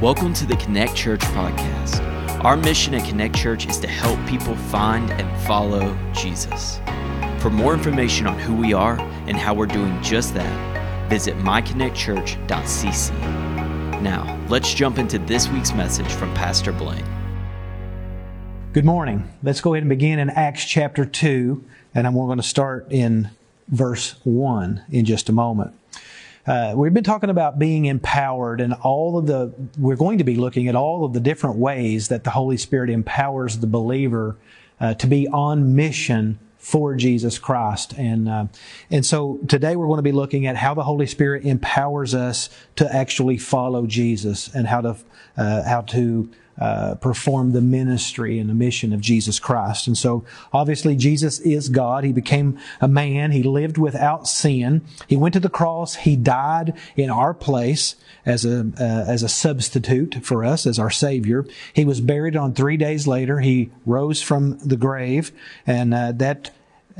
Welcome to the Connect Church podcast. Our mission at Connect Church is to help people find and follow Jesus. For more information on who we are and how we're doing just that, visit myconnectchurch.cc. Now, let's jump into this week's message from Pastor Blaine. Good morning. Let's go ahead and begin in Acts chapter 2, and we're going to start in verse 1 in just a moment. Uh, we've been talking about being empowered and all of the, we're going to be looking at all of the different ways that the Holy Spirit empowers the believer uh, to be on mission for Jesus Christ. And, uh, and so today we're going to be looking at how the Holy Spirit empowers us to actually follow Jesus and how to, uh, how to uh, perform the ministry and the mission of Jesus Christ. And so obviously Jesus is God. He became a man. He lived without sin. He went to the cross. He died in our place as a, uh, as a substitute for us, as our Savior. He was buried on three days later. He rose from the grave and uh, that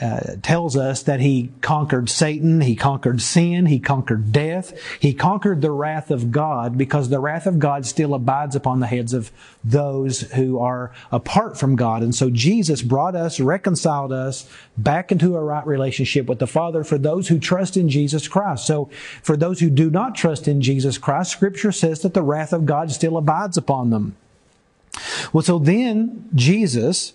uh, tells us that he conquered Satan, he conquered sin, he conquered death, he conquered the wrath of God because the wrath of God still abides upon the heads of those who are apart from God. And so Jesus brought us, reconciled us back into a right relationship with the Father for those who trust in Jesus Christ. So for those who do not trust in Jesus Christ, Scripture says that the wrath of God still abides upon them. Well, so then Jesus,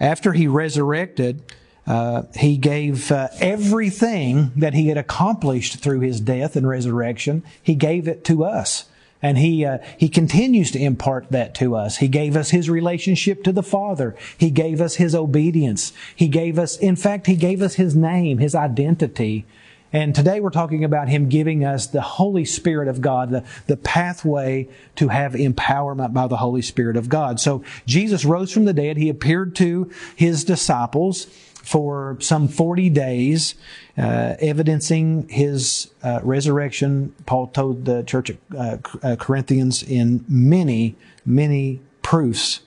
after he resurrected, uh, he gave uh, everything that he had accomplished through his death and resurrection. He gave it to us. And he, uh, he continues to impart that to us. He gave us his relationship to the Father. He gave us his obedience. He gave us, in fact, he gave us his name, his identity. And today we're talking about Him giving us the Holy Spirit of God, the, the pathway to have empowerment by the Holy Spirit of God. So Jesus rose from the dead. He appeared to His disciples for some 40 days, uh, evidencing his uh, resurrection. Paul told the church at uh, uh, Corinthians in many, many proofs.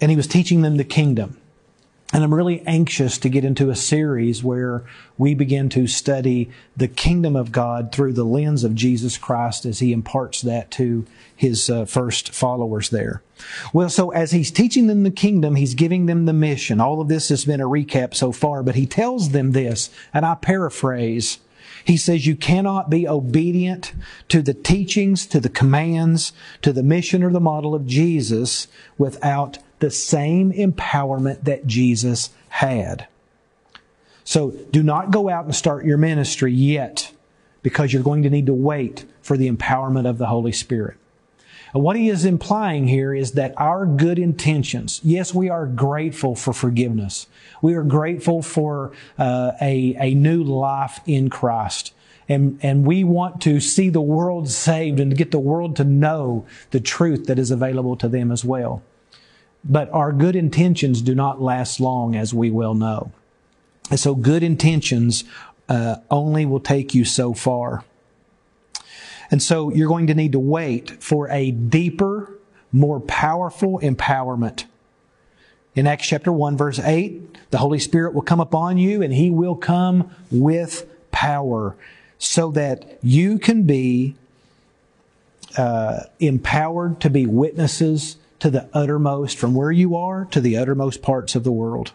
And he was teaching them the kingdom. And I'm really anxious to get into a series where we begin to study the kingdom of God through the lens of Jesus Christ as he imparts that to his uh, first followers there. Well, so as he's teaching them the kingdom, he's giving them the mission. All of this has been a recap so far, but he tells them this, and I paraphrase. He says you cannot be obedient to the teachings, to the commands, to the mission or the model of Jesus without the same empowerment that Jesus had. So do not go out and start your ministry yet because you're going to need to wait for the empowerment of the Holy Spirit. And what he is implying here is that our good intentions, yes, we are grateful for forgiveness. We are grateful for uh, a, a new life in Christ. And, and we want to see the world saved and get the world to know the truth that is available to them as well. But our good intentions do not last long, as we well know. And so good intentions uh, only will take you so far. And so you're going to need to wait for a deeper, more powerful empowerment. In Acts chapter 1 verse 8, the Holy Spirit will come upon you and He will come with power so that you can be uh, empowered to be witnesses to the uttermost, from where you are to the uttermost parts of the world.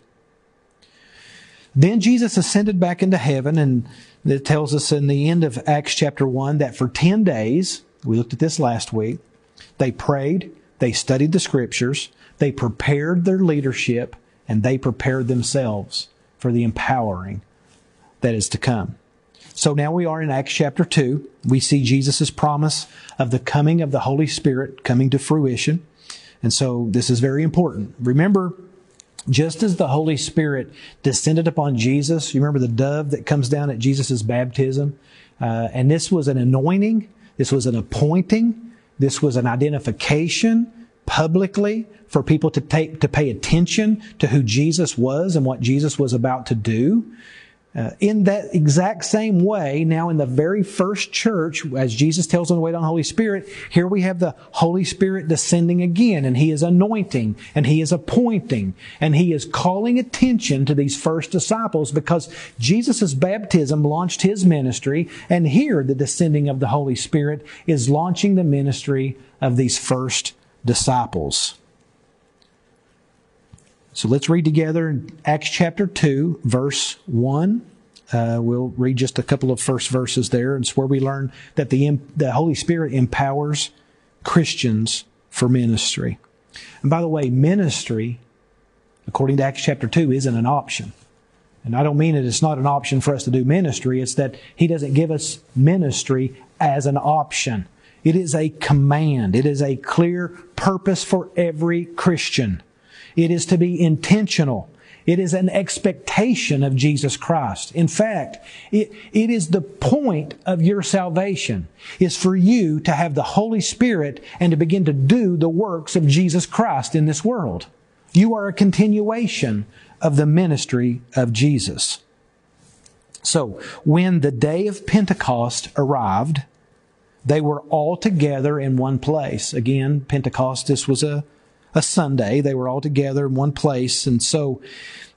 Then Jesus ascended back into heaven, and it tells us in the end of Acts chapter 1 that for 10 days, we looked at this last week, they prayed, they studied the scriptures, they prepared their leadership, and they prepared themselves for the empowering that is to come. So now we are in Acts chapter 2. We see Jesus' promise of the coming of the Holy Spirit coming to fruition. And so this is very important. Remember, just as the Holy Spirit descended upon Jesus, you remember the dove that comes down at Jesus' baptism? Uh, and this was an anointing, this was an appointing, this was an identification publicly for people to take to pay attention to who Jesus was and what Jesus was about to do. Uh, in that exact same way, now in the very first church, as Jesus tells them to wait on the Holy Spirit, here we have the Holy Spirit descending again, and He is anointing, and He is appointing, and He is calling attention to these first disciples because Jesus' baptism launched His ministry, and here the descending of the Holy Spirit is launching the ministry of these first disciples. So let's read together in Acts chapter 2, verse 1. Uh, we'll read just a couple of first verses there. And it's where we learn that the, the Holy Spirit empowers Christians for ministry. And by the way, ministry, according to Acts chapter 2, isn't an option. And I don't mean that it's not an option for us to do ministry, it's that He doesn't give us ministry as an option. It is a command. It is a clear purpose for every Christian. It is to be intentional. It is an expectation of Jesus Christ. In fact, it, it is the point of your salvation is for you to have the Holy Spirit and to begin to do the works of Jesus Christ in this world. You are a continuation of the ministry of Jesus. So, when the day of Pentecost arrived, they were all together in one place. Again, Pentecost, this was a a Sunday. They were all together in one place. And so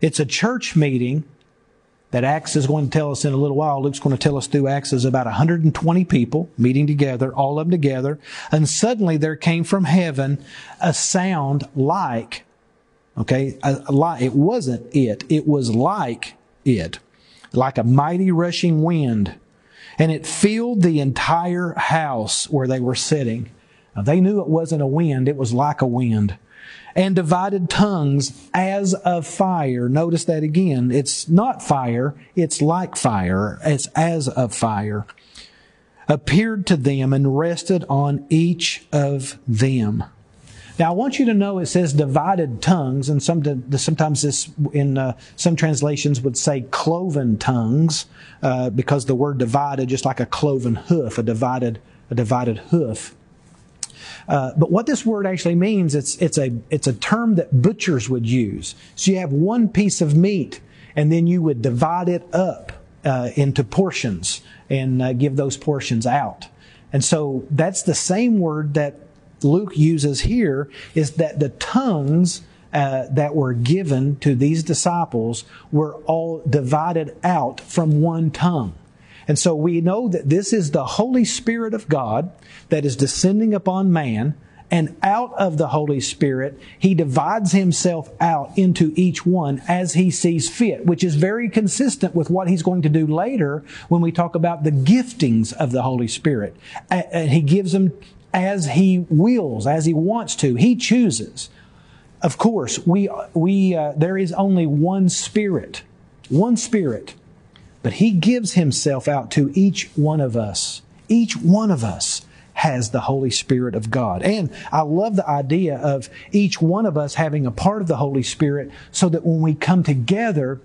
it's a church meeting that Acts is going to tell us in a little while. Luke's going to tell us through Acts is about 120 people meeting together, all of them together. And suddenly there came from heaven a sound like, okay, a, a, it wasn't it. It was like it, like a mighty rushing wind. And it filled the entire house where they were sitting. Now, they knew it wasn't a wind. It was like a wind and divided tongues as of fire. Notice that again. It's not fire, it's like fire. It's as of fire. Appeared to them and rested on each of them. Now, I want you to know it says divided tongues, and some, sometimes this in uh, some translations would say cloven tongues, uh, because the word divided, just like a cloven hoof, a divided, a divided hoof. Uh, but what this word actually means, it's, it's, a, it's a term that butchers would use. So you have one piece of meat, and then you would divide it up uh, into portions and uh, give those portions out. And so that's the same word that Luke uses here is that the tongues uh, that were given to these disciples were all divided out from one tongue. And so we know that this is the Holy Spirit of God that is descending upon man. And out of the Holy Spirit, He divides Himself out into each one as He sees fit, which is very consistent with what He's going to do later when we talk about the giftings of the Holy Spirit. And He gives them as He wills, as He wants to. He chooses. Of course, we, we, uh, there is only one Spirit. One Spirit. But He gives Himself out to each one of us. Each one of us has the Holy Spirit of God. And I love the idea of each one of us having a part of the Holy Spirit so that when we come together,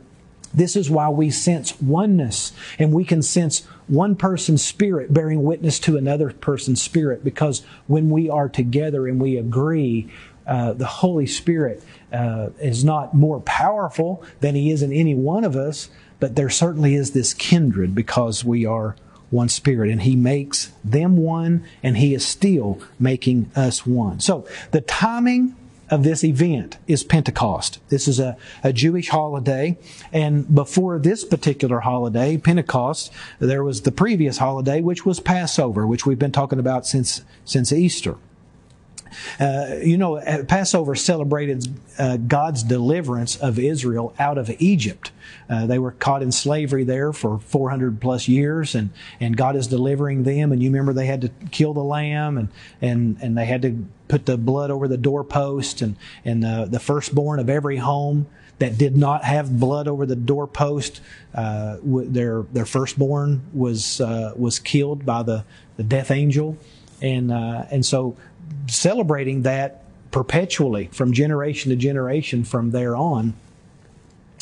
this is why we sense oneness and we can sense one person's spirit bearing witness to another person's spirit because when we are together and we agree, uh, the Holy Spirit uh, is not more powerful than He is in any one of us, but there certainly is this kindred because we are one spirit and he makes them one and he is still making us one. So the timing of this event is Pentecost. This is a, a Jewish holiday. And before this particular holiday, Pentecost, there was the previous holiday, which was Passover, which we've been talking about since, since Easter. Uh, you know, Passover celebrated uh, God's deliverance of Israel out of Egypt. Uh, they were caught in slavery there for 400 plus years, and, and God is delivering them. And you remember they had to kill the lamb, and, and, and they had to put the blood over the doorpost, and, and the, the firstborn of every home that did not have blood over the doorpost, uh, their their firstborn was uh, was killed by the, the death angel, and uh, and so celebrating that perpetually from generation to generation from there on.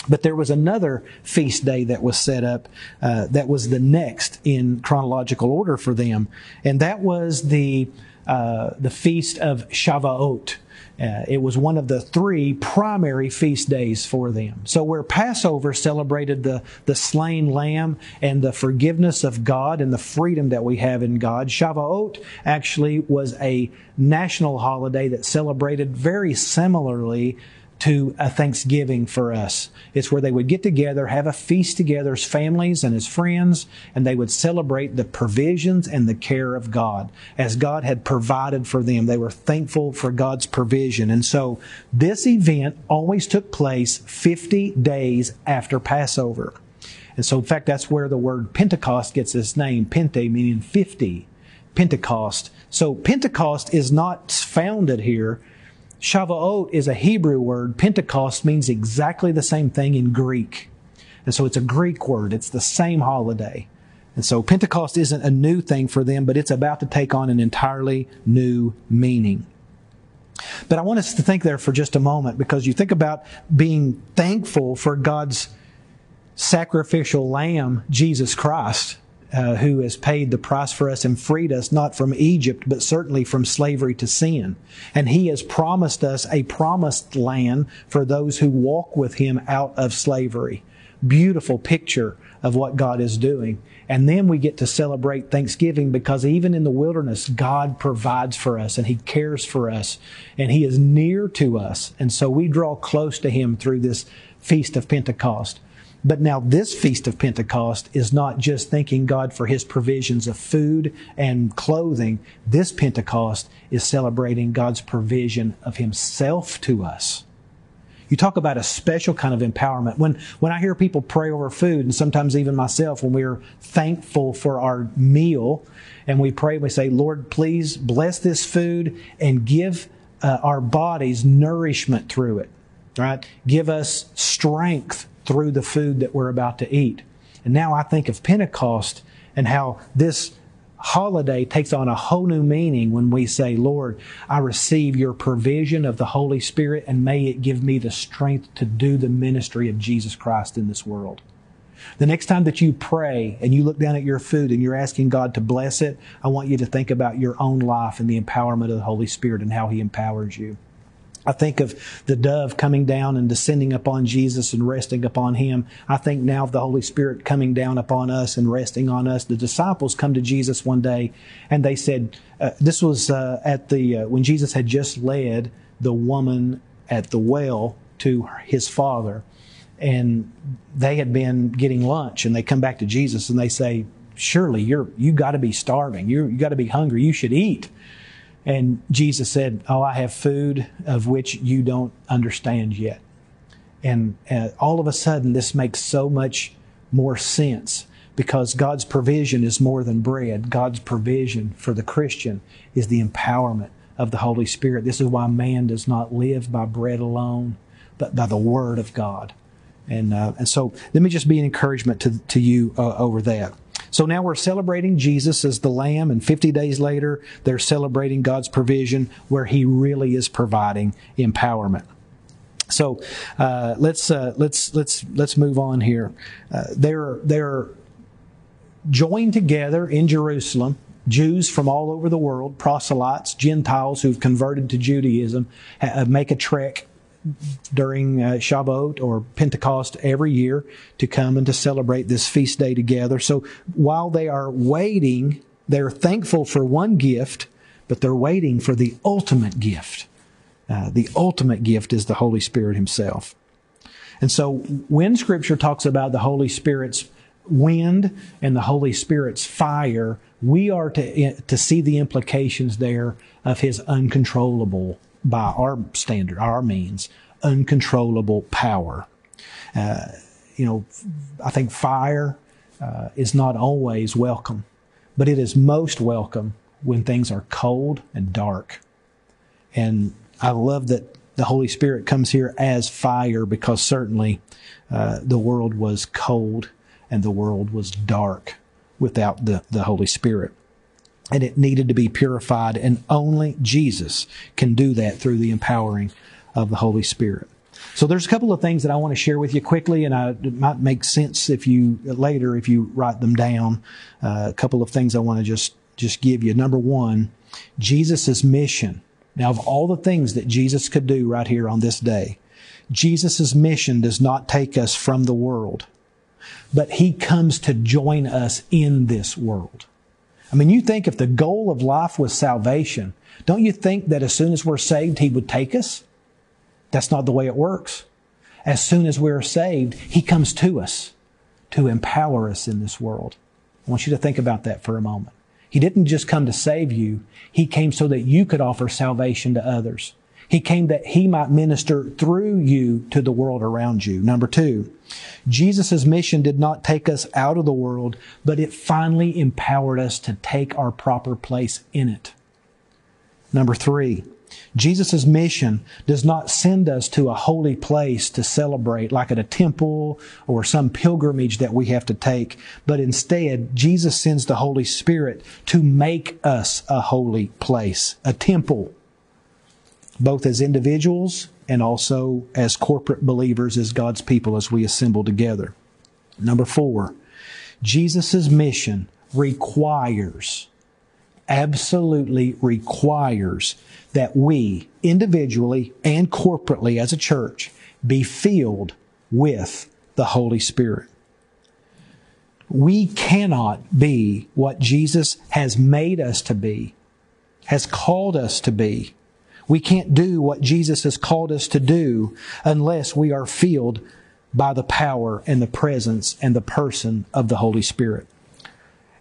But there was another feast day that was set up uh, that was the next in chronological order for them, and that was the uh, the feast of Shavuot. Uh, it was one of the three primary feast days for them. So where Passover celebrated the, the slain lamb and the forgiveness of God and the freedom that we have in God, Shavuot actually was a national holiday that celebrated very similarly to a Thanksgiving for us. It's where they would get together, have a feast together as families and as friends, and they would celebrate the provisions and the care of God. As God had provided for them, they were thankful for God's provision. And so this event always took place 50 days after Passover. And so, in fact, that's where the word Pentecost gets its name, Pente, meaning 50. Pentecost. So Pentecost is not founded here Shavuot is a Hebrew word. Pentecost means exactly the same thing in Greek. And so it's a Greek word. It's the same holiday. And so Pentecost isn't a new thing for them, but it's about to take on an entirely new meaning. But I want us to think there for just a moment because you think about being thankful for God's sacrificial lamb, Jesus Christ uh, who has paid the price for us and freed us not from Egypt, but certainly from slavery to sin. And He has promised us a promised land for those who walk with Him out of slavery. Beautiful picture of what God is doing. And then we get to celebrate Thanksgiving because even in the wilderness, God provides for us and He cares for us and He is near to us. And so we draw close to Him through this Feast of Pentecost. But now this Feast of Pentecost is not just thanking God for His provisions of food and clothing. This Pentecost is celebrating God's provision of Himself to us. You talk about a special kind of empowerment. When, when I hear people pray over food, and sometimes even myself, when we're thankful for our meal, and we pray, we say, Lord, please bless this food and give uh, our bodies nourishment through it. Right? Give us strength through the food that we're about to eat. And now I think of Pentecost and how this holiday takes on a whole new meaning when we say, Lord, I receive your provision of the Holy Spirit and may it give me the strength to do the ministry of Jesus Christ in this world. The next time that you pray and you look down at your food and you're asking God to bless it, I want you to think about your own life and the empowerment of the Holy Spirit and how He empowers you. I think of the dove coming down and descending upon Jesus and resting upon him. I think now of the Holy Spirit coming down upon us and resting on us. The disciples come to Jesus one day and they said, uh, this was uh, at the, uh, when Jesus had just led the woman at the well to his father. And they had been getting lunch and they come back to Jesus and they say, surely you're, you got to be starving. You're, you got to be hungry. You should eat. And Jesus said, Oh, I have food of which you don't understand yet. And uh, all of a sudden, this makes so much more sense because God's provision is more than bread. God's provision for the Christian is the empowerment of the Holy Spirit. This is why man does not live by bread alone, but by the Word of God. And, uh, and so let me just be an encouragement to, to you uh, over that. So now we're celebrating Jesus as the Lamb, and 50 days later, they're celebrating God's provision where He really is providing empowerment. So uh, let's uh, let's let's let's move on here. Uh, they're they're joined together in Jerusalem. Jews from all over the world, proselytes, Gentiles who've converted to Judaism, make a trek during uh, Shavuot or Pentecost every year to come and to celebrate this feast day together. So while they are waiting, they're thankful for one gift, but they're waiting for the ultimate gift. Uh, the ultimate gift is the Holy Spirit Himself. And so when Scripture talks about the Holy Spirit's wind and the Holy Spirit's fire, we are to, to see the implications there of His uncontrollable by our standard, our means, uncontrollable power. Uh, you know, I think fire uh, is not always welcome, but it is most welcome when things are cold and dark. And I love that the Holy Spirit comes here as fire because certainly uh, the world was cold and the world was dark without the, the Holy Spirit and it needed to be purified, and only Jesus can do that through the empowering of the Holy Spirit. So there's a couple of things that I want to share with you quickly, and I, it might make sense if you later if you write them down. Uh, a couple of things I want to just just give you. Number one, Jesus' mission. Now, of all the things that Jesus could do right here on this day, Jesus' mission does not take us from the world, but He comes to join us in this world. I mean, you think if the goal of life was salvation, don't you think that as soon as we're saved, He would take us? That's not the way it works. As soon as we're saved, He comes to us to empower us in this world. I want you to think about that for a moment. He didn't just come to save you. He came so that you could offer salvation to others. He came that he might minister through you to the world around you. Number two, Jesus' mission did not take us out of the world, but it finally empowered us to take our proper place in it. Number three, Jesus' mission does not send us to a holy place to celebrate, like at a temple or some pilgrimage that we have to take, but instead, Jesus sends the Holy Spirit to make us a holy place, a temple, both as individuals and also as corporate believers, as God's people, as we assemble together. Number four, Jesus' mission requires, absolutely requires that we individually and corporately as a church be filled with the Holy Spirit. We cannot be what Jesus has made us to be, has called us to be. We can't do what Jesus has called us to do unless we are filled by the power and the presence and the person of the Holy Spirit.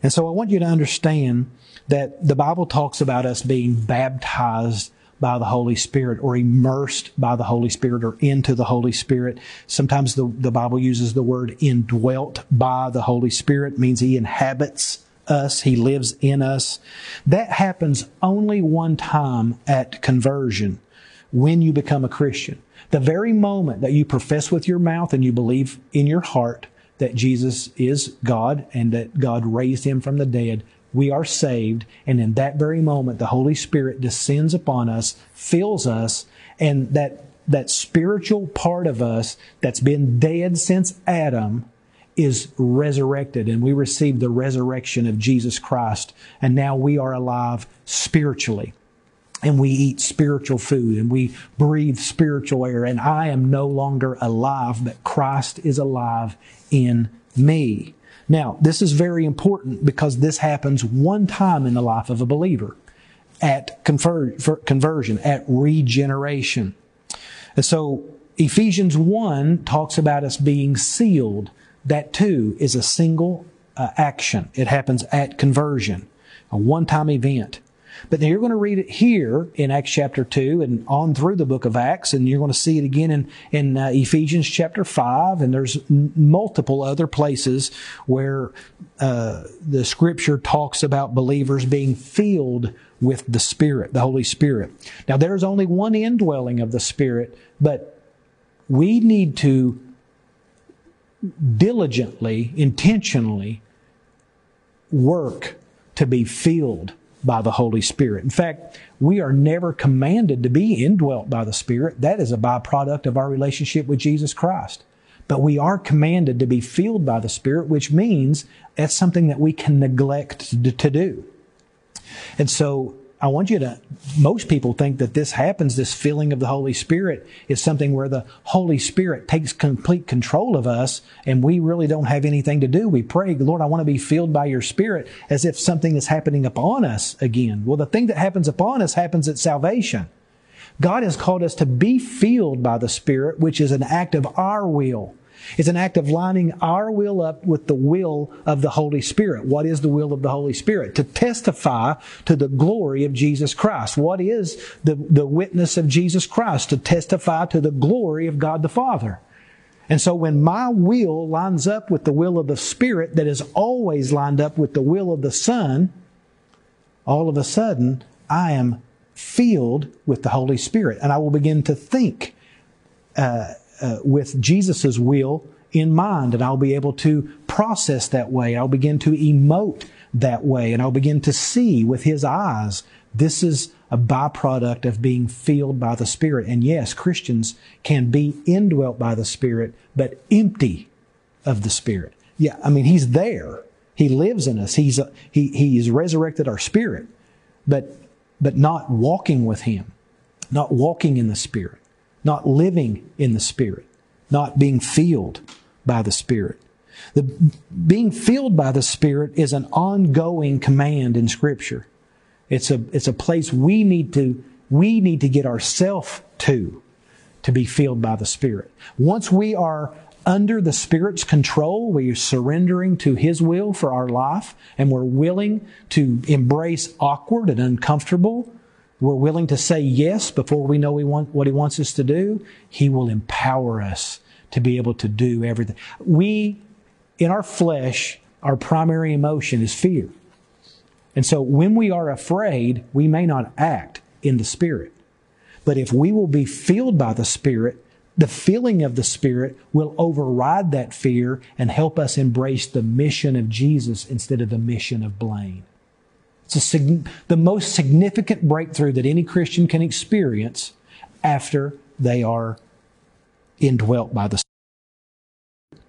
And so I want you to understand that the Bible talks about us being baptized by the Holy Spirit or immersed by the Holy Spirit or into the Holy Spirit. Sometimes the, the Bible uses the word indwelt by the Holy Spirit, means He inhabits us, He lives in us. That happens only one time at conversion when you become a Christian. The very moment that you profess with your mouth and you believe in your heart that Jesus is God and that God raised Him from the dead, we are saved, and in that very moment, the Holy Spirit descends upon us, fills us, and that, that spiritual part of us that's been dead since Adam is resurrected, and we receive the resurrection of Jesus Christ, and now we are alive spiritually. And we eat spiritual food and we breathe spiritual air, and I am no longer alive, but Christ is alive in me. Now, this is very important because this happens one time in the life of a believer at conver- conversion, at regeneration. And so Ephesians 1 talks about us being sealed. That too is a single uh, action. It happens at conversion, a one time event. But you're going to read it here in Acts chapter 2 and on through the book of Acts, and you're going to see it again in, in uh, Ephesians chapter 5, and there's n- multiple other places where uh, the scripture talks about believers being filled with the Spirit, the Holy Spirit. Now there's only one indwelling of the Spirit, but we need to diligently, intentionally work to be filled by the Holy Spirit. In fact, we are never commanded to be indwelt by the Spirit. That is a byproduct of our relationship with Jesus Christ. But we are commanded to be filled by the Spirit, which means that's something that we can neglect to do. And so I want you to, most people think that this happens, this filling of the Holy Spirit is something where the Holy Spirit takes complete control of us and we really don't have anything to do. We pray, Lord, I want to be filled by your Spirit as if something is happening upon us again. Well, the thing that happens upon us happens at salvation. God has called us to be filled by the Spirit, which is an act of our will. It's an act of lining our will up with the will of the Holy Spirit. What is the will of the Holy Spirit? To testify to the glory of Jesus Christ. What is the, the witness of Jesus Christ? To testify to the glory of God the Father. And so when my will lines up with the will of the Spirit that is always lined up with the will of the Son, all of a sudden I am filled with the Holy Spirit and I will begin to think uh, uh, with Jesus' will in mind, and I'll be able to process that way. I'll begin to emote that way, and I'll begin to see with His eyes. This is a byproduct of being filled by the Spirit. And yes, Christians can be indwelt by the Spirit, but empty of the Spirit. Yeah, I mean, He's there. He lives in us. He's, he, he's resurrected our spirit. But but not walking with Him, not walking in the Spirit, not living in the Spirit, not being filled by the Spirit. The, being filled by the Spirit is an ongoing command in Scripture. It's a, it's a place we need to, we need to get ourselves to, to be filled by the Spirit. Once we are under the Spirit's control, we are surrendering to His will for our life, and we're willing to embrace awkward and uncomfortable. We're willing to say yes before we know we want what He wants us to do. He will empower us to be able to do everything. We, in our flesh, our primary emotion is fear. And so when we are afraid, we may not act in the Spirit. But if we will be filled by the Spirit, the feeling of the Spirit will override that fear and help us embrace the mission of Jesus instead of the mission of Blaine. It's a, the most significant breakthrough that any Christian can experience after they are indwelt by the Spirit.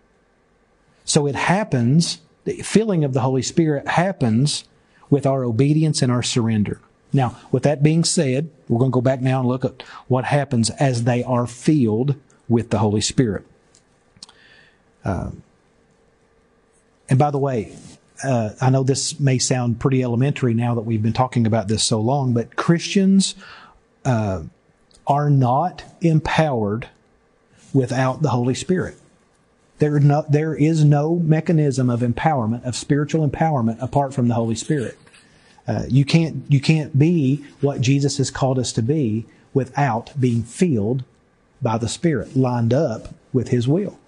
So it happens, the filling of the Holy Spirit happens with our obedience and our surrender. Now, with that being said, we're going to go back now and look at what happens as they are filled with the Holy Spirit. Uh, and by the way, uh, I know this may sound pretty elementary now that we've been talking about this so long, but Christians uh, are not empowered without the Holy Spirit. There, no, there is no mechanism of empowerment, of spiritual empowerment, apart from the Holy Spirit. Uh, you can't you can't be what Jesus has called us to be without being filled by the Spirit, lined up with His will.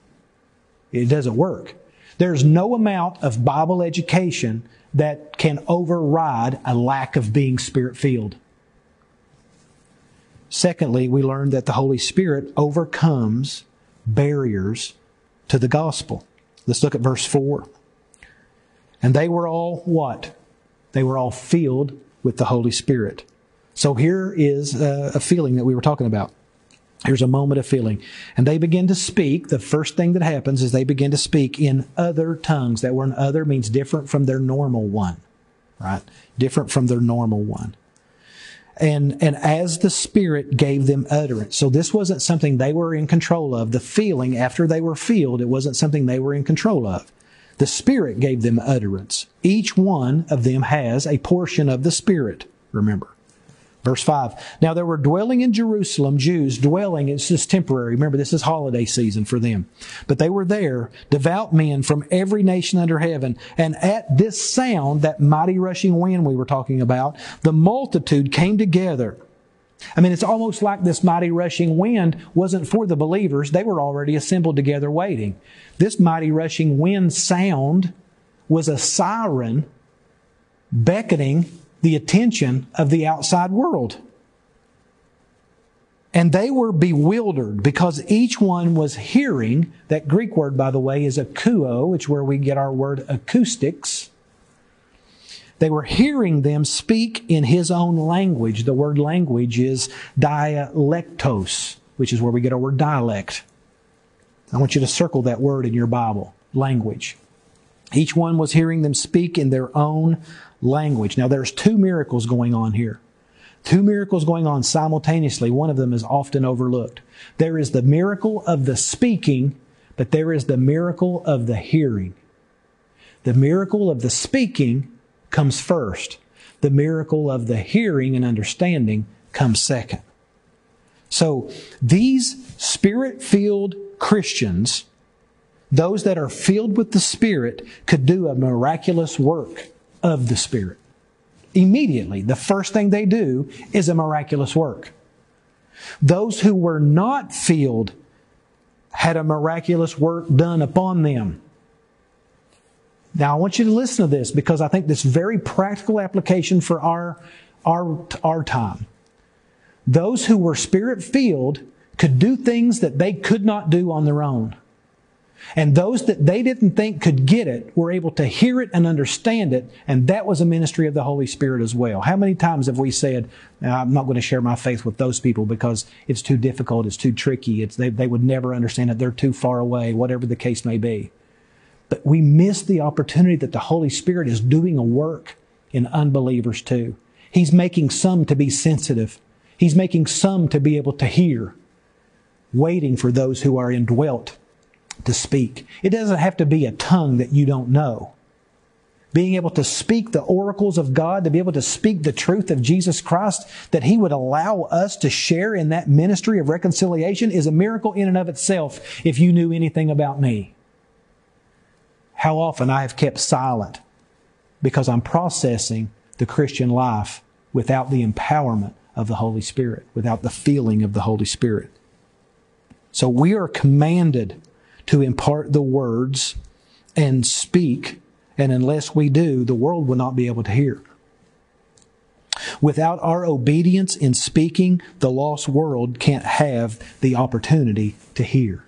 It doesn't work. There's no amount of Bible education that can override a lack of being Spirit filled. Secondly, we learned that the Holy Spirit overcomes barriers to the gospel. Let's look at verse 4. And they were all what? They were all filled with the Holy Spirit. So here is a, feeling that we were talking about. Here's a moment of feeling. And they begin to speak. The first thing that happens is they begin to speak in other tongues. That word other means different from their normal one, right? Different from their normal one. And, and as the Spirit gave them utterance. So this wasn't something they were in control of. The feeling after they were filled, it wasn't something they were in control of. The Spirit gave them utterance. Each one of them has a portion of the Spirit, remember. Verse 5. Now there were dwelling in Jerusalem Jews dwelling, it's just temporary. Remember, this is holiday season for them. But they were there, devout men from every nation under heaven. And at this sound, that mighty rushing wind we were talking about, the multitude came together. I mean, it's almost like this mighty rushing wind wasn't for the believers. They were already assembled together waiting. This mighty rushing wind sound was a siren beckoning the attention of the outside world. And they were bewildered because each one was hearing, that Greek word, by the way, is akouo, which is where we get our word acoustics. They were hearing them speak in his own language. The word language is dialectos, which is where we get our word dialect. I want you to circle that word in your Bible, language. Each one was hearing them speak in their own language. Now there's two miracles going on here. Two miracles going on simultaneously. One of them is often overlooked. There is the miracle of the speaking, but there is the miracle of the hearing. The miracle of the speaking comes first. The miracle of the hearing and understanding comes second. So these spirit filled Christians, those that are filled with the Spirit, could do a miraculous work of the Spirit. Immediately, the first thing they do is a miraculous work. Those who were not filled had a miraculous work done upon them. Now, I want you to listen to this because I think this very practical application for our, our, our time. Those who were spirit filled could do things that they could not do on their own. And those that they didn't think could get it were able to hear it and understand it. And that was a ministry of the Holy Spirit as well. How many times have we said, I'm not going to share my faith with those people because it's too difficult, it's too tricky, it's, they, they would never understand it, they're too far away, whatever the case may be. But we miss the opportunity that the Holy Spirit is doing a work in unbelievers too. He's making some to be sensitive. He's making some to be able to hear, waiting for those who are indwelt to speak. It doesn't have to be a tongue that you don't know. Being able to speak the oracles of God, to be able to speak the truth of Jesus Christ, that He would allow us to share in that ministry of reconciliation is a miracle in and of itself if you knew anything about me. How often I have kept silent because I'm processing the Christian life without the empowerment of the Holy Spirit, without the feeling of the Holy Spirit. So we are commanded to impart the words and speak, and unless we do, the world will not be able to hear. Without our obedience in speaking, the lost world can't have the opportunity to hear.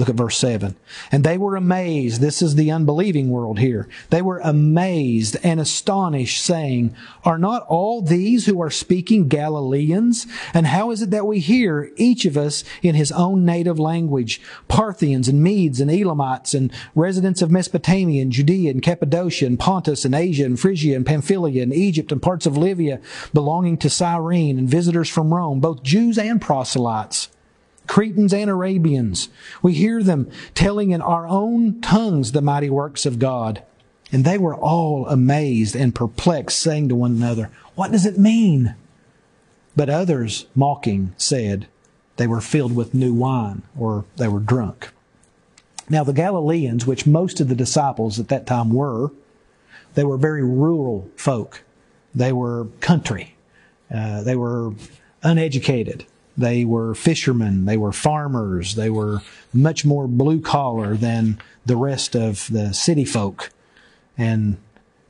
Look at verse 7. And they were amazed. This is the unbelieving world here. They were amazed and astonished, saying, Are not all these who are speaking Galileans? And how is it that we hear, each of us in his own native language? Parthians and Medes and Elamites and residents of Mesopotamia and Judea and Cappadocia and Pontus and Asia and Phrygia and Pamphylia and Egypt and parts of Libya belonging to Cyrene and visitors from Rome, both Jews and proselytes. Cretans and Arabians. We hear them telling in our own tongues the mighty works of God. And they were all amazed and perplexed, saying to one another, What does it mean? But others, mocking, said they were filled with new wine, or they were drunk. Now, the Galileans, which most of the disciples at that time were, they were very rural folk. They were country. Uh, they were uneducated. They were fishermen. They were farmers. They were much more blue collar than the rest of the city folk. And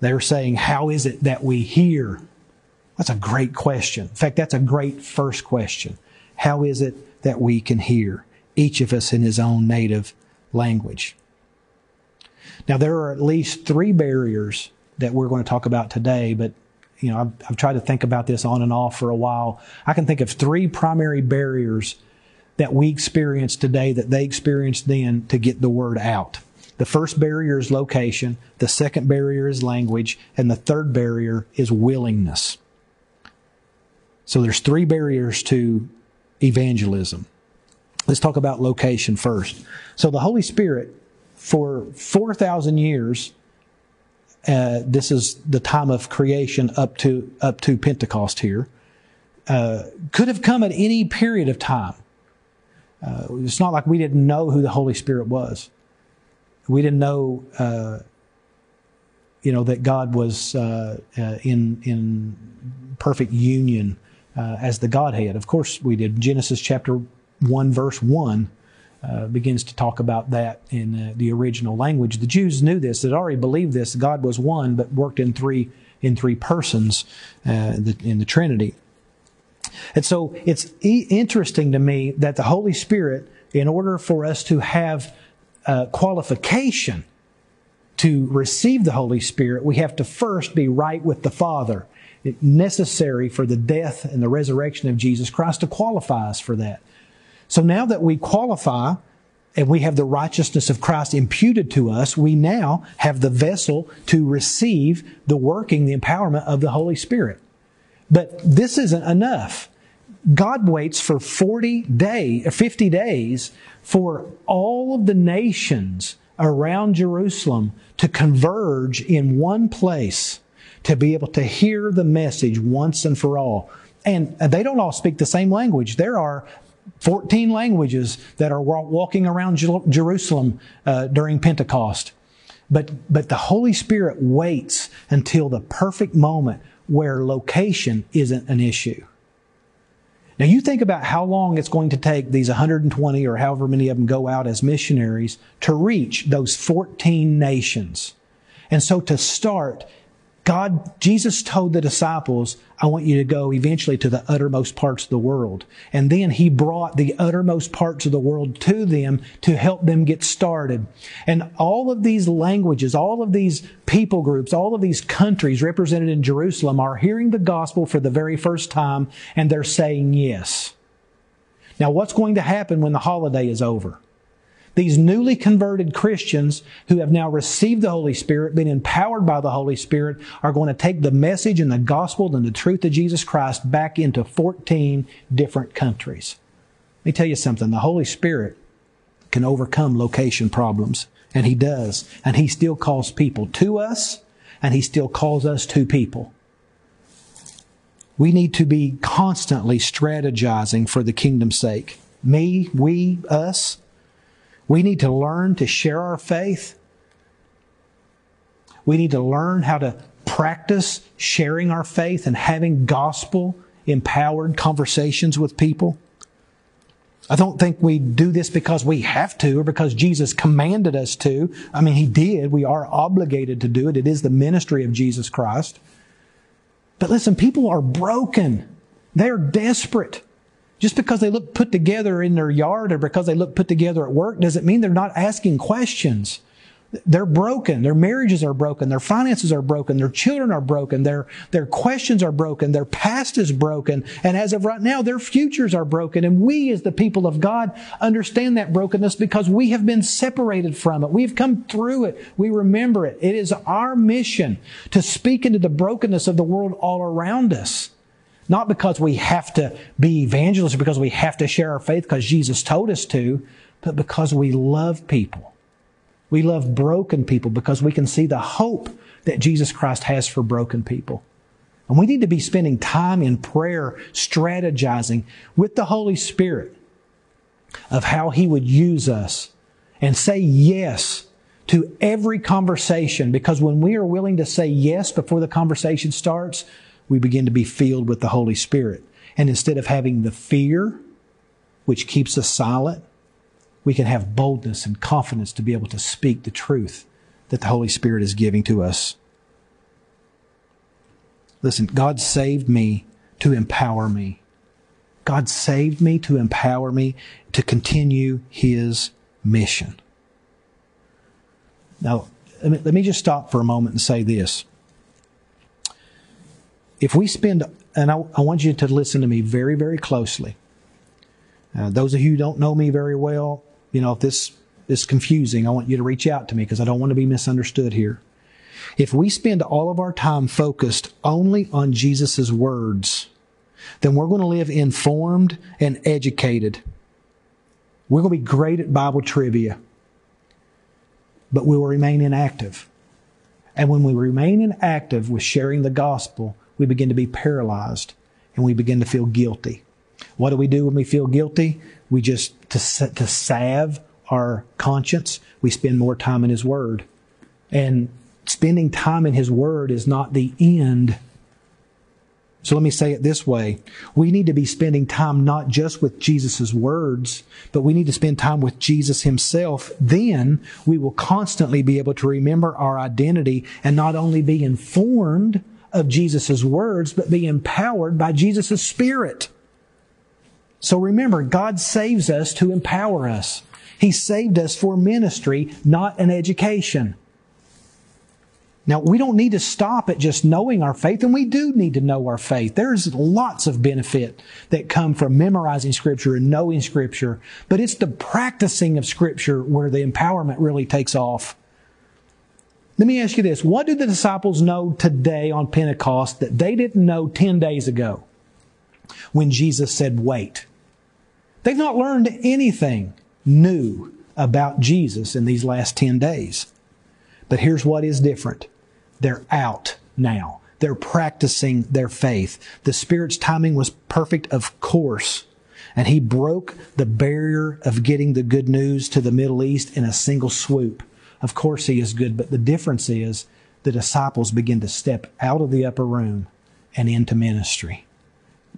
they were saying, How is it that we hear? That's a great question. In fact, that's a great first question. How is it that we can hear? Each of us in his own native language. Now, there are at least three barriers that we're going to talk about today, but you know, I've, I've tried to think about this on and off for a while. I can think of three primary barriers that we experience today that they experienced then to get the word out. The first barrier is location, the second barrier is language, and the third barrier is willingness. So there's three barriers to evangelism. Let's talk about location first. So the Holy Spirit, for 4,000 years, uh, this is the time of creation up to up to Pentecost here. Uh, could have come at any period of time. Uh, it's not like we didn't know who the Holy Spirit was. We didn't know, uh, you know, that God was uh, uh, in in perfect union as the Godhead. Of course, we did. Genesis chapter one, verse one uh, begins to talk about that in uh, the original language. The Jews knew this; they already believed this. God was one, but worked in three in three persons uh, the, in the Trinity. And so it's e- interesting to me that the Holy Spirit, in order for us to have uh, qualification to receive the Holy Spirit, we have to first be right with the Father. Necessary for the death and the resurrection of Jesus Christ to qualify us for that. So now that we qualify and we have the righteousness of Christ imputed to us, we now have the vessel to receive the working, the empowerment of the Holy Spirit. But this isn't enough. God waits for 40 days, 50 days for all of the nations around Jerusalem to converge in one place to be able to hear the message once and for all. And they don't all speak the same language. There are 14 languages that are walking around Jerusalem uh, during Pentecost. But, but the Holy Spirit waits until the perfect moment where location isn't an issue. Now you think about how long it's going to take these 120 or however many of them go out as missionaries to reach those 14 nations. And so to start, God, Jesus told the disciples, I want you to go eventually to the uttermost parts of the world. And then he brought the uttermost parts of the world to them to help them get started. And all of these languages, all of these people groups, all of these countries represented in Jerusalem are hearing the gospel for the very first time and they're saying yes. Now what's going to happen when the holiday is over? These newly converted Christians who have now received the Holy Spirit, been empowered by the Holy Spirit, are going to take the message and the gospel and the truth of Jesus Christ back into 14 different countries. Let me tell you something. The Holy Spirit can overcome location problems. And He does. And He still calls people to us, and He still calls us to people. We need to be constantly strategizing for the kingdom's sake. Me, we, us. We need to learn to share our faith. We need to learn how to practice sharing our faith and having gospel empowered conversations with people. I don't think we do this because we have to or because Jesus commanded us to. I mean, He did. We are obligated to do it. It is the ministry of Jesus Christ. But listen, people are broken. They're desperate. Just because they look put together in their yard or because they look put together at work doesn't mean they're not asking questions. They're broken. Their marriages are broken. Their finances are broken. Their children are broken. Their, their questions are broken. Their past is broken. And as of right now, their futures are broken. And we as the people of God understand that brokenness because we have been separated from it. We've come through it. We remember it. It is our mission to speak into the brokenness of the world all around us. Not because we have to be evangelists or because we have to share our faith because Jesus told us to, but because we love people we love broken people because we can see the hope that Jesus Christ has for broken people. And we need to be spending time in prayer, strategizing with the Holy Spirit of how He would use us and say yes to every conversation because when we are willing to say yes before the conversation starts, we begin to be filled with the Holy Spirit. And instead of having the fear, which keeps us silent, we can have boldness and confidence to be able to speak the truth that the Holy Spirit is giving to us. Listen, God saved me to empower me. God saved me to empower me to continue His mission. Now, let me just stop for a moment and say this. If we spend, and I, I want you to listen to me very, very closely. Uh, those of you who don't know me very well, you know, if this is confusing, I want you to reach out to me because I don't want to be misunderstood here. If we spend all of our time focused only on Jesus' words, then we're going to live informed and educated. We're going to be great at Bible trivia, but we will remain inactive. And when we remain inactive with sharing the gospel, we begin to be paralyzed and we begin to feel guilty. What do we do when we feel guilty? We just, to, to salve our conscience, we spend more time in His Word. And spending time in His Word is not the end. So let me say it this way. We need to be spending time not just with Jesus' words, but we need to spend time with Jesus Himself. Then we will constantly be able to remember our identity and not only be informed of Jesus' words, but be empowered by Jesus' Spirit. So remember, God saves us to empower us. He saved us for ministry, not an education. Now, we don't need to stop at just knowing our faith, and we do need to know our faith. There's lots of benefit that come from memorizing Scripture and knowing Scripture, but it's the practicing of Scripture where the empowerment really takes off. Let me ask you this. What do the disciples know today on Pentecost that they didn't know 10 days ago when Jesus said, wait? They've not learned anything new about Jesus in these last 10 days. But here's what is different. They're out now. They're practicing their faith. The Spirit's timing was perfect, of course. And He broke the barrier of getting the good news to the Middle East in a single swoop. Of course, He is good, but the difference is the disciples begin to step out of the upper room and into ministry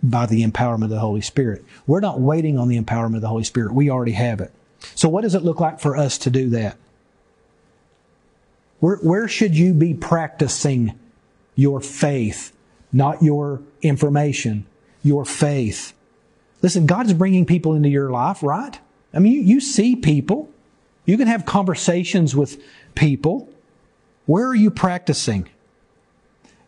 by the empowerment of the Holy Spirit. We're not waiting on the empowerment of the Holy Spirit. We already have it. So what does it look like for us to do that? Where, where should you be practicing your faith, not your information, your faith? Listen, God's bringing people into your life, right? I mean, you, you see people. You can have conversations with people. Where are you practicing?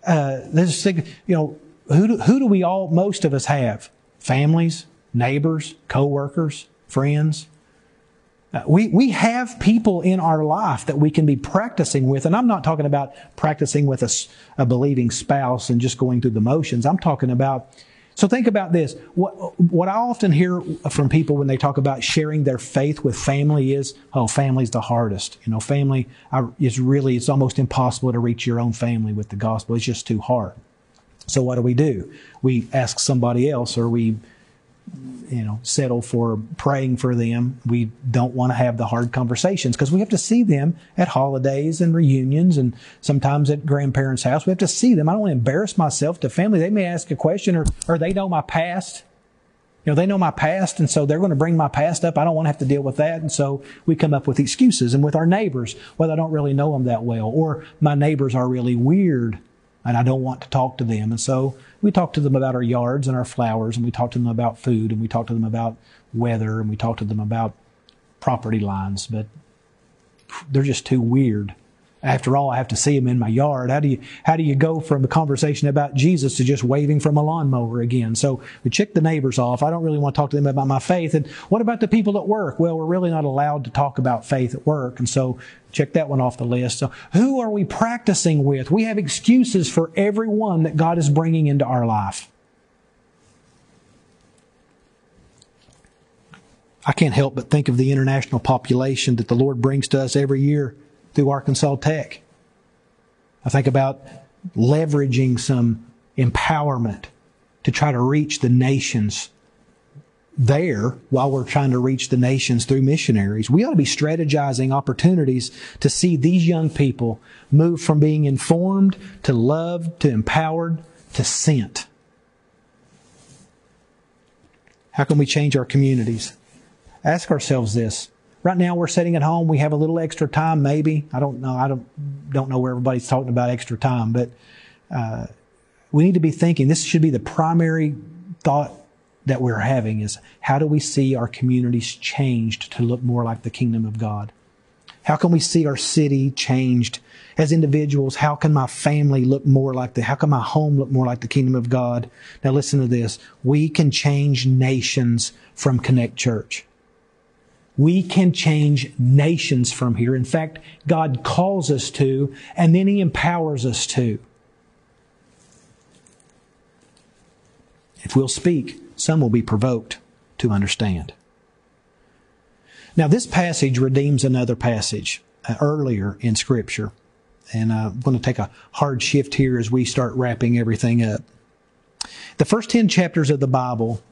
Uh, let's think, you know, who do, who do we all, most of us have? Families, neighbors, co-workers, friends. Uh, we, we have people in our life that we can be practicing with, and I'm not talking about practicing with a, a believing spouse and just going through the motions. I'm talking about so think about this. What, what I often hear from people when they talk about sharing their faith with family is, oh, family's the hardest. You know, family is really, it's almost impossible to reach your own family with the gospel. It's just too hard. So what do we do? We ask somebody else or we you know, settle for praying for them. We don't want to have the hard conversations because we have to see them at holidays and reunions and sometimes at grandparents' house. We have to see them. I don't want to embarrass myself to family. They may ask a question or, or they know my past. You know, they know my past and so they're going to bring my past up. I don't want to have to deal with that. And so we come up with excuses and with our neighbors, well, I don't really know them that well or my neighbors are really weird and I don't want to talk to them. And so we talk to them about our yards and our flowers, and we talk to them about food, and we talk to them about weather, and we talk to them about property lines, but they're just too weird after all, I have to see him in my yard. How do you, how do you go from a conversation about Jesus to just waving from a lawnmower again? So we check the neighbors off. I don't really want to talk to them about my faith. And what about the people at work? Well, we're really not allowed to talk about faith at work. And so check that one off the list. So who are we practicing with? We have excuses for everyone that God is bringing into our life. I can't help but think of the international population that the Lord brings to us every year through Arkansas Tech. I think about leveraging some empowerment to try to reach the nations there while we're trying to reach the nations through missionaries. We ought to be strategizing opportunities to see these young people move from being informed to loved to empowered to sent. How can we change our communities? Ask ourselves this. Right now we're sitting at home. We have a little extra time, maybe. I don't know. I don't don't know where everybody's talking about extra time, but uh, we need to be thinking. This should be the primary thought that we're having: is how do we see our communities changed to look more like the kingdom of God? How can we see our city changed as individuals? How can my family look more like the, how can my home look more like the kingdom of God? Now listen to this. We can change nations from Connect Church. We can change nations from here. In fact, God calls us to, and then He empowers us to. If we'll speak, some will be provoked to understand. Now, this passage redeems another passage uh, earlier in Scripture. And uh, I'm going to take a hard shift here as we start wrapping everything up. The first 10 chapters of the Bible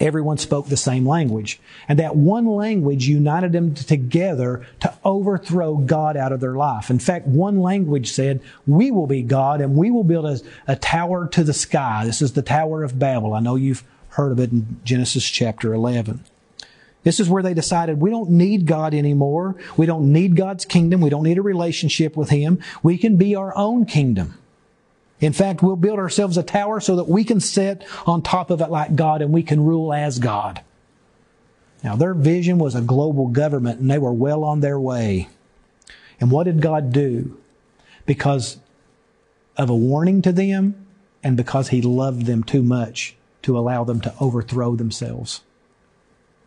everyone spoke the same language. And that one language united them together to overthrow God out of their life. In fact, one language said, we will be God and we will build a, a tower to the sky. This is the Tower of Babel. I know you've heard of it in Genesis chapter 11. This is where they decided we don't need God anymore. We don't need God's kingdom. We don't need a relationship with Him. We can be our own kingdom. In fact, we'll build ourselves a tower so that we can sit on top of it like God and we can rule as God. Now, their vision was a global government and they were well on their way. And what did God do? Because of a warning to them and because He loved them too much to allow them to overthrow themselves.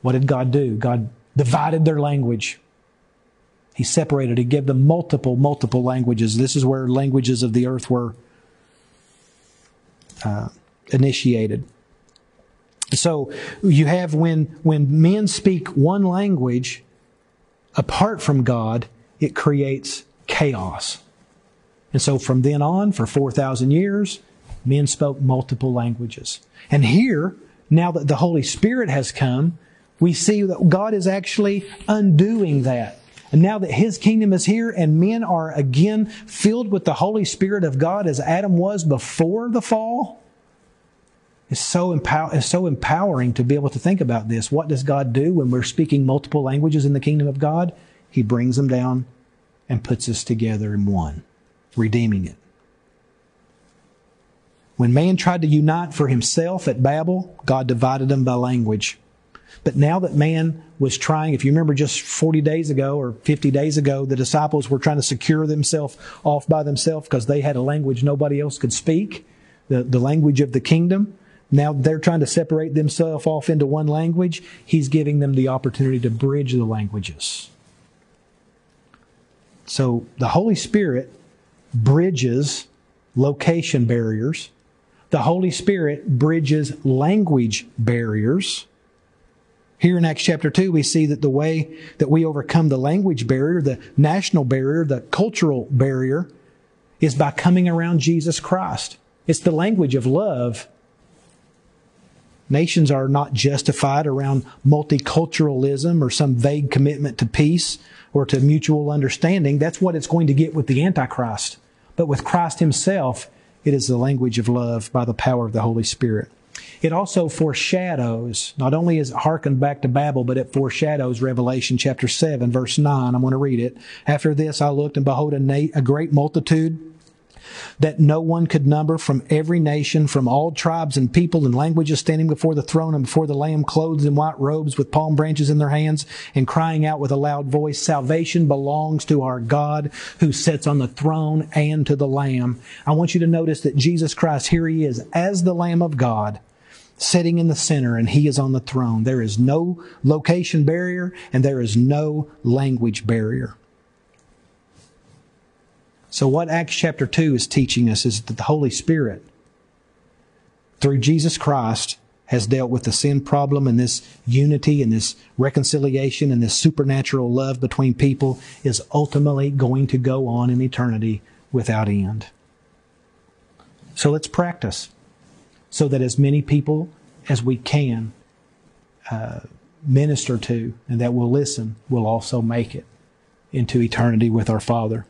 What did God do? God divided their language. He separated, He gave them multiple, multiple languages. This is where languages of the earth were uh, initiated. So you have when when men speak one language apart from God, it creates chaos. And so from then on, for 4,000 years, men spoke multiple languages. And here, now that the Holy Spirit has come, we see that God is actually undoing that. And now that His kingdom is here and men are again filled with the Holy Spirit of God as Adam was before the fall, it's so, it's so empowering to be able to think about this. What does God do when we're speaking multiple languages in the kingdom of God? He brings them down and puts us together in one, redeeming it. When man tried to unite for himself at Babel, God divided them by language. But now that man was trying, if you remember just 40 days ago or 50 days ago, the disciples were trying to secure themselves off by themselves because they had a language nobody else could speak, the, the language of the kingdom. Now they're trying to separate themselves off into one language. He's giving them the opportunity to bridge the languages. So the Holy Spirit bridges location barriers. The Holy Spirit bridges language barriers. Here in Acts chapter 2, we see that the way that we overcome the language barrier, the national barrier, the cultural barrier, is by coming around Jesus Christ. It's the language of love. Nations are not justified around multiculturalism or some vague commitment to peace or to mutual understanding. That's what it's going to get with the Antichrist. But with Christ Himself, it is the language of love by the power of the Holy Spirit. It also foreshadows, not only is it harkened back to Babel, but it foreshadows Revelation chapter 7, verse 9. I'm going to read it. After this, I looked and behold a, na- a great multitude that no one could number from every nation, from all tribes and people and languages standing before the throne and before the Lamb, clothed in white robes with palm branches in their hands and crying out with a loud voice, Salvation belongs to our God who sits on the throne and to the Lamb. I want you to notice that Jesus Christ, here he is as the Lamb of God sitting in the center and he is on the throne. There is no location barrier and there is no language barrier. So, what Acts chapter 2 is teaching us is that the Holy Spirit, through Jesus Christ, has dealt with the sin problem and this unity and this reconciliation and this supernatural love between people is ultimately going to go on in eternity without end. So let's practice so that as many people as we can uh, minister to and that will listen will also make it into eternity with our Father.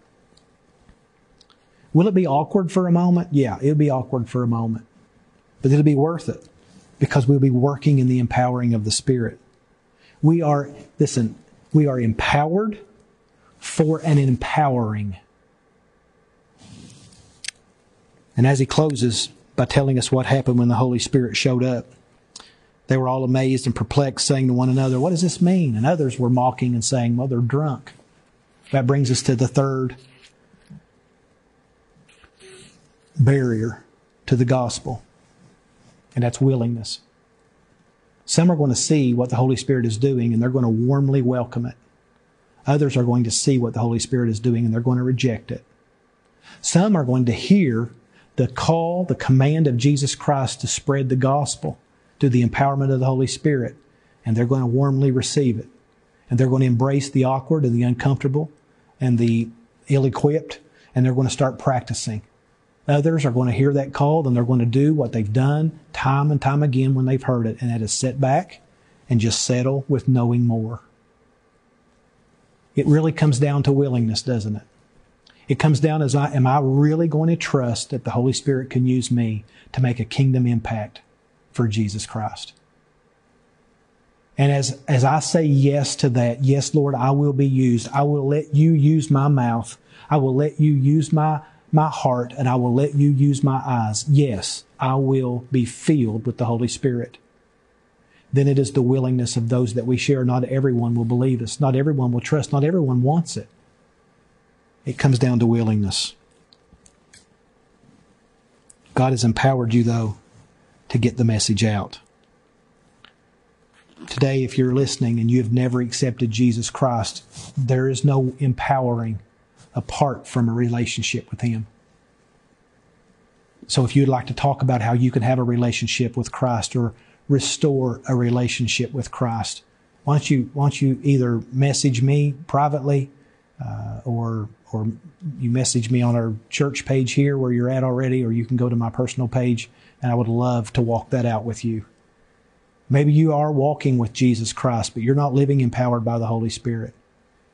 Will it be awkward for a moment? Yeah, it'll be awkward for a moment. But it'll be worth it because we'll be working in the empowering of the Spirit. We are, listen, we are empowered for an empowering. And as he closes by telling us what happened when the Holy Spirit showed up, they were all amazed and perplexed, saying to one another, What does this mean? And others were mocking and saying, Well, they're drunk. That brings us to the third barrier to the gospel, and that's willingness. Some are going to see what the Holy Spirit is doing and they're going to warmly welcome it. Others are going to see what the Holy Spirit is doing and they're going to reject it. Some are going to hear the call, the command of Jesus Christ to spread the gospel through the empowerment of the Holy Spirit, and they're going to warmly receive it. And they're going to embrace the awkward and the uncomfortable and the ill equipped, and they're going to start practicing. Others are going to hear that call and they're going to do what they've done time and time again when they've heard it, and that is sit back and just settle with knowing more. It really comes down to willingness, doesn't it? It comes down as I, am I really going to trust that the Holy Spirit can use me to make a kingdom impact for Jesus Christ? And as, as I say yes to that, yes, Lord, I will be used. I will let you use my mouth. I will let you use my my heart and I will let you use my eyes. Yes, I will be filled with the Holy Spirit. Then it is the willingness of those that we share. Not everyone will believe us. Not everyone will trust. Not everyone wants it. It comes down to willingness. God has empowered you, though, to get the message out. Today, if you're listening and you have never accepted Jesus Christ, there is no empowering apart from a relationship with Him. So if you'd like to talk about how you can have a relationship with Christ or restore a relationship with Christ, why don't you, why don't you either message me privately uh, or, or you message me on our church page here where you're at already, or you can go to my personal page and I would love to walk that out with you. Maybe you are walking with Jesus Christ, but you're not living empowered by the Holy Spirit.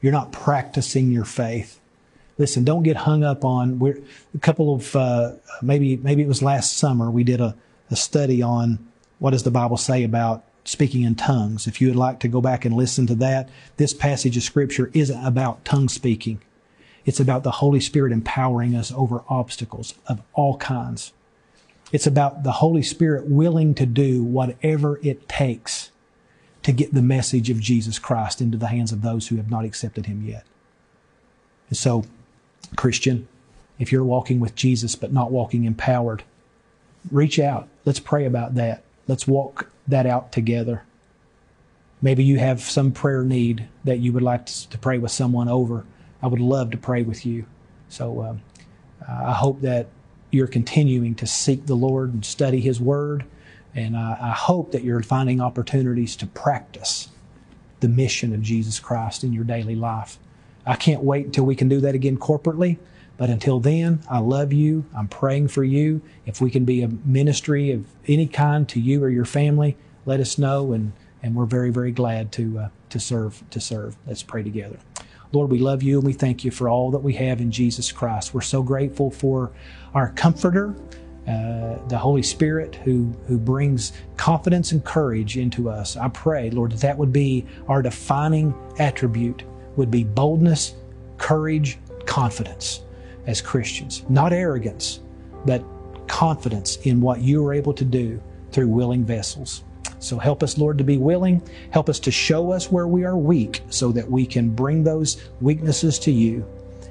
You're not practicing your faith listen, don't get hung up on. We're a couple of uh, maybe maybe it was last summer we did a, a study on what does the Bible say about speaking in tongues. If you would like to go back and listen to that, this passage of scripture isn't about tongue speaking. It's about the Holy Spirit empowering us over obstacles of all kinds. It's about the Holy Spirit willing to do whatever it takes to get the message of Jesus Christ into the hands of those who have not accepted Him yet. And so Christian, if you're walking with Jesus but not walking empowered, reach out. let's pray about that. Let's walk that out together. Maybe you have some prayer need that you would like to, pray with someone over. I would love to pray with you. So um, I hope that you're continuing to seek the Lord and study His Word. And I, I hope that you're finding opportunities to practice the mission of Jesus Christ in your daily life. I can't wait until we can do that again corporately. But until then, I love you. I'm praying for you. If we can be a ministry of any kind to you or your family, let us know, and, and we're very, very glad to uh, to serve to serve. Let's pray together. Lord, we love you and we thank you for all that we have in Jesus Christ. We're so grateful for our Comforter, uh, the Holy Spirit, who who brings confidence and courage into us. I pray, Lord, that that would be our defining attribute. Would be boldness, courage, confidence as Christians. Not arrogance, but confidence in what you are able to do through willing vessels. So help us, Lord, to be willing. Help us to show us where we are weak so that we can bring those weaknesses to you.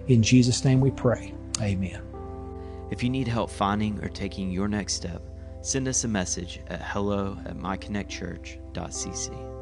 In Jesus' name we pray. Amen. If you need help finding or taking your next step, send us a message at hello at myconnectchurch.cc.